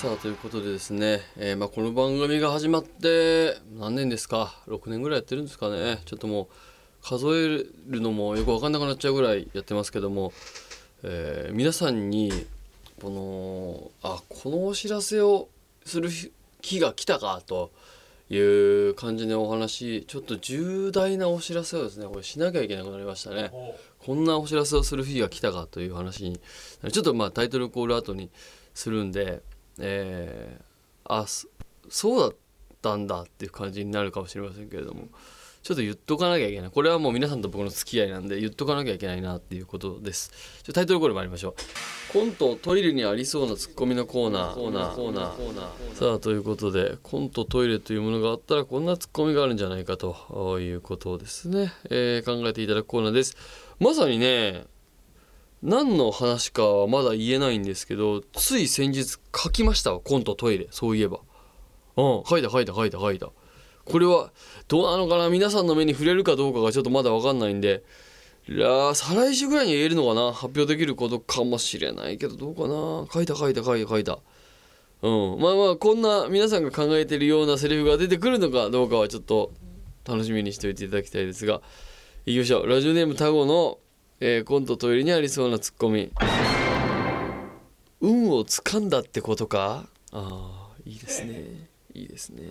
さあということでですね、えーまあ、この番組が始まって何年ですか？6年ぐらいやってるんですかね？ちょっともう数えるのもよく分かんなくなっちゃうぐらいやってますけども、えー皆さんにこのあこのお知らせをする日が来たかという感じのお話ちょっと重大なお知らせをですねこれしなきゃいけなくなりましたね。こんなお知らせをする日が来たかという話にちょっとまあタイトルコール後にするんで、えーあそそうだったんだっていう感じになるかもしれませんけれども。ちょっと言っとかなきゃいけない。これはもう皆さんと僕の付き合いなんで言っとかなきゃいけないなっていうことです。ちょタイトルコール参りましょう。コントトイレにありそうなツッコミのコーナー。コーナー。コーナー。コーナーさあということでコントトイレというものがあったらこんなツッコミがあるんじゃないかということをですね、えー考えていただくコーナーです。まさにね何の話かはまだ言えないんですけどつい先日書きましたコントトイレ。そういえば。うん。書いた書いた書いた書いた。これはどうなのかな？皆さんの目に触れるかどうかがちょっとまだ分かんないんで。いやー再来週ぐらいに言えるのかな？発表できることかもしれないけどどうかな？書いた書いた書いた書いた。うん。まあまあこんな皆さんが考えてるようなセリフが出てくるのかどうかはちょっと楽しみにしておいていただきたいですが。いきましょう。ラジオネームタゴの、えーコントトイレにありそうなツッコミ。運をつかんだってことか？ああいいですね。いいですね。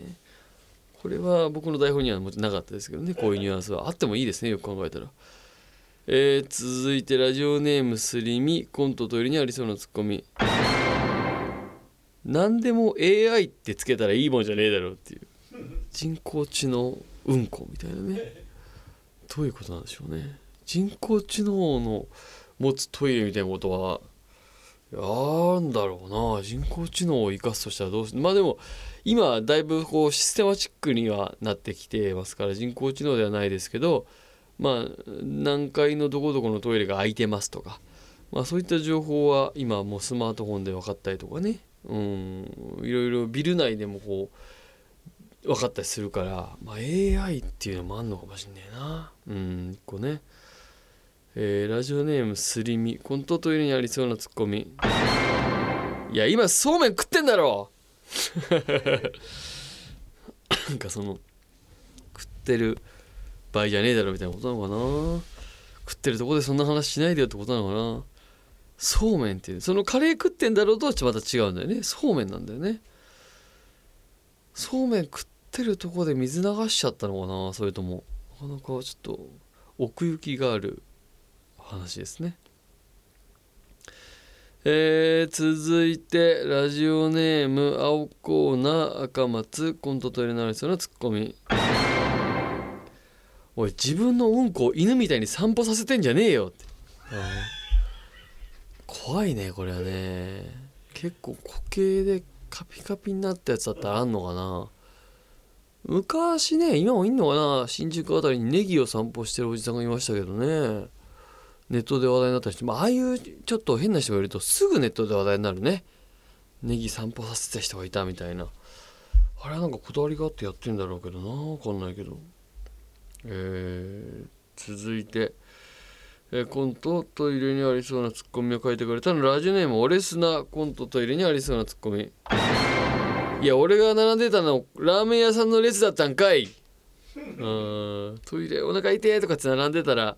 これは僕の台本にはもちなかったですけどね。こういうニュアンスはあってもいいですねよく考えたら。えー続いてラジオネームすりみコントトイレにありそうなツッコミ。何でも AI ってつけたらいいもんじゃねえだろうっていう。人工知能うんこみたいなね。どういうことなんでしょうね。人工知能の持つトイレみたいなことはなんだろうな。人工知能を生かすとしたらどうしまあでも今だいぶこうシステマチックにはなってきてますから人工知能ではないですけどまあ何階のどこどこのトイレが空いてますとかまあそういった情報は今もうスマートフォンで分かったりとかね。うん。いろいろビル内でもこう分かったりするから、まあ、AI っていうのもあんのかもしんねえな。うん一個ね。えーラジオネームすりみコントトイレにありそうなツッコミ。いや今そうめん食ってんだろ！なんかその食ってる場合じゃねえだろみたいなことなのかな？食ってるとこでそんな話しないでよってことなのかな？そうめんっていうそのカレー食ってんだろうとはまた違うんだよね。そうめんなんだよね。そうめん食ってるとこで水流しちゃったのかな？それとも。なかなかちょっと奥行きがある。話ですね。えー続いてラジオネーム青コーナー赤松コントトイレなりそうなツッコミ。おい自分のうんこを犬みたいに散歩させてんじゃねえよって。怖いねこれはね。結構固形でカピカピになったやつだったらあんのかな。昔ね今もいんのかな。新宿あたりにネギを散歩してるおじさんがいましたけどね。ネットで話題になったりして、まあ、ああいうちょっと変な人がいるとすぐネットで話題になるね。ネギ散歩させた人がいたみたいな。あれはなんかこだわりがあってやってんだろうけどな。分かんないけど。えー続いて、えーコントトイレにありそうなツッコミを書いてくれたの。ラジオネームオレスナコントトイレにありそうなツッコミ。いや俺が並んでたのラーメン屋さんの列だったんかい。うん。トイレお腹痛いとかって並んでたら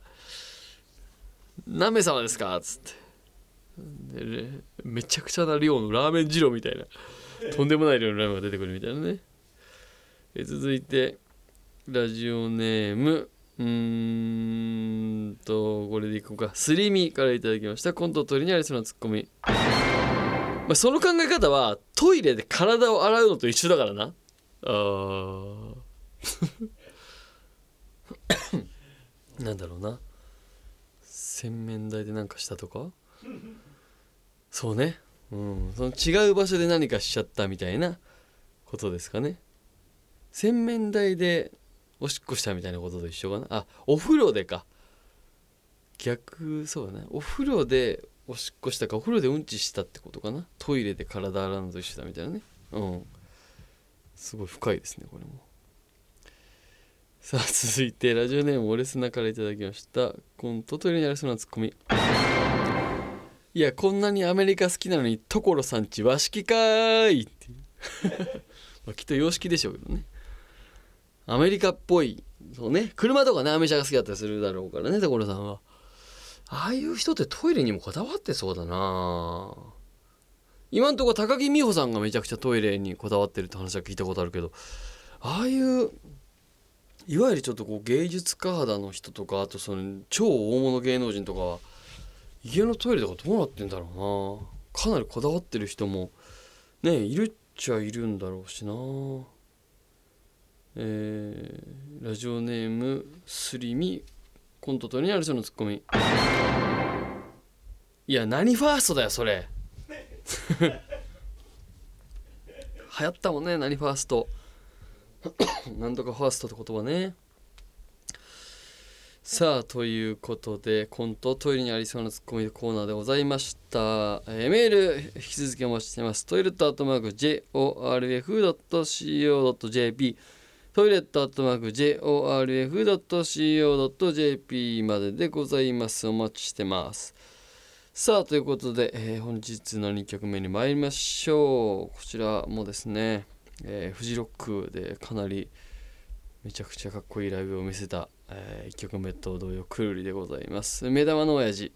何名様ですか?」っつって。でねめちゃくちゃな量のラーメン二郎みたいな。とんでもない量のラーメンが出てくるみたいなね。え続いてラジオネーム。うーんとこれでいこうか。すりみからいただきました。コントトイレにありそうなツッコミ、まあ、その考え方はトイレで体を洗うのと一緒だからな。あー。なんだろうな洗面台で何かしたとか？そうね。うん。その違う場所で何かしちゃったみたいなことですかね。洗面台でおしっこしたみたいなことと一緒かな？あお風呂でか。逆そうだね。お風呂でおしっこしたかお風呂でうんちしたってことかな？トイレで体洗うのと一緒だみたいなね。うん。すごい深いですねこれも。さあ 続いてラジオネームオレスナからいただきました。コントトイレにありそうなツッコミ。いやこんなにアメリカ好きなのに所さんち和式かーい。って まあきっと洋式でしょうけどね。アメリカっぽいそうね。車とかねアメ車が好きだったりするだろうからね所さんは。ああいう人ってトイレにもこだわってそうだな。今んとこ高木美帆さんがめちゃくちゃトイレにこだわってるって話は聞いたことあるけどああいういわゆるちょっとこう芸術家肌の人とかあとその超大物芸能人とかは家のトイレとかどうなってんだろうな。かなりこだわってる人もねいるっちゃいるんだろうしな。えー、ラジオネームすりみコントとにある人のツッコミ。いや何ファーストだよそれ。流行ったもんね何ファースト。なんとかファーストって言葉ね。さあということでコントトイレにありそうなツッコミコーナーでございました、えーメール引き続きお待ちしてます。トイレットアットマーク JORF.CO.JP トイレットアットマーク JORF.CO.JP まででございます。お待ちしてます。さあということで、えー本日の2曲目に参りましょう。こちらもですね、えーフジロックでかなりめちゃくちゃかっこいいライブを見せた、え1曲目と同様くるりでございます。目玉の親父。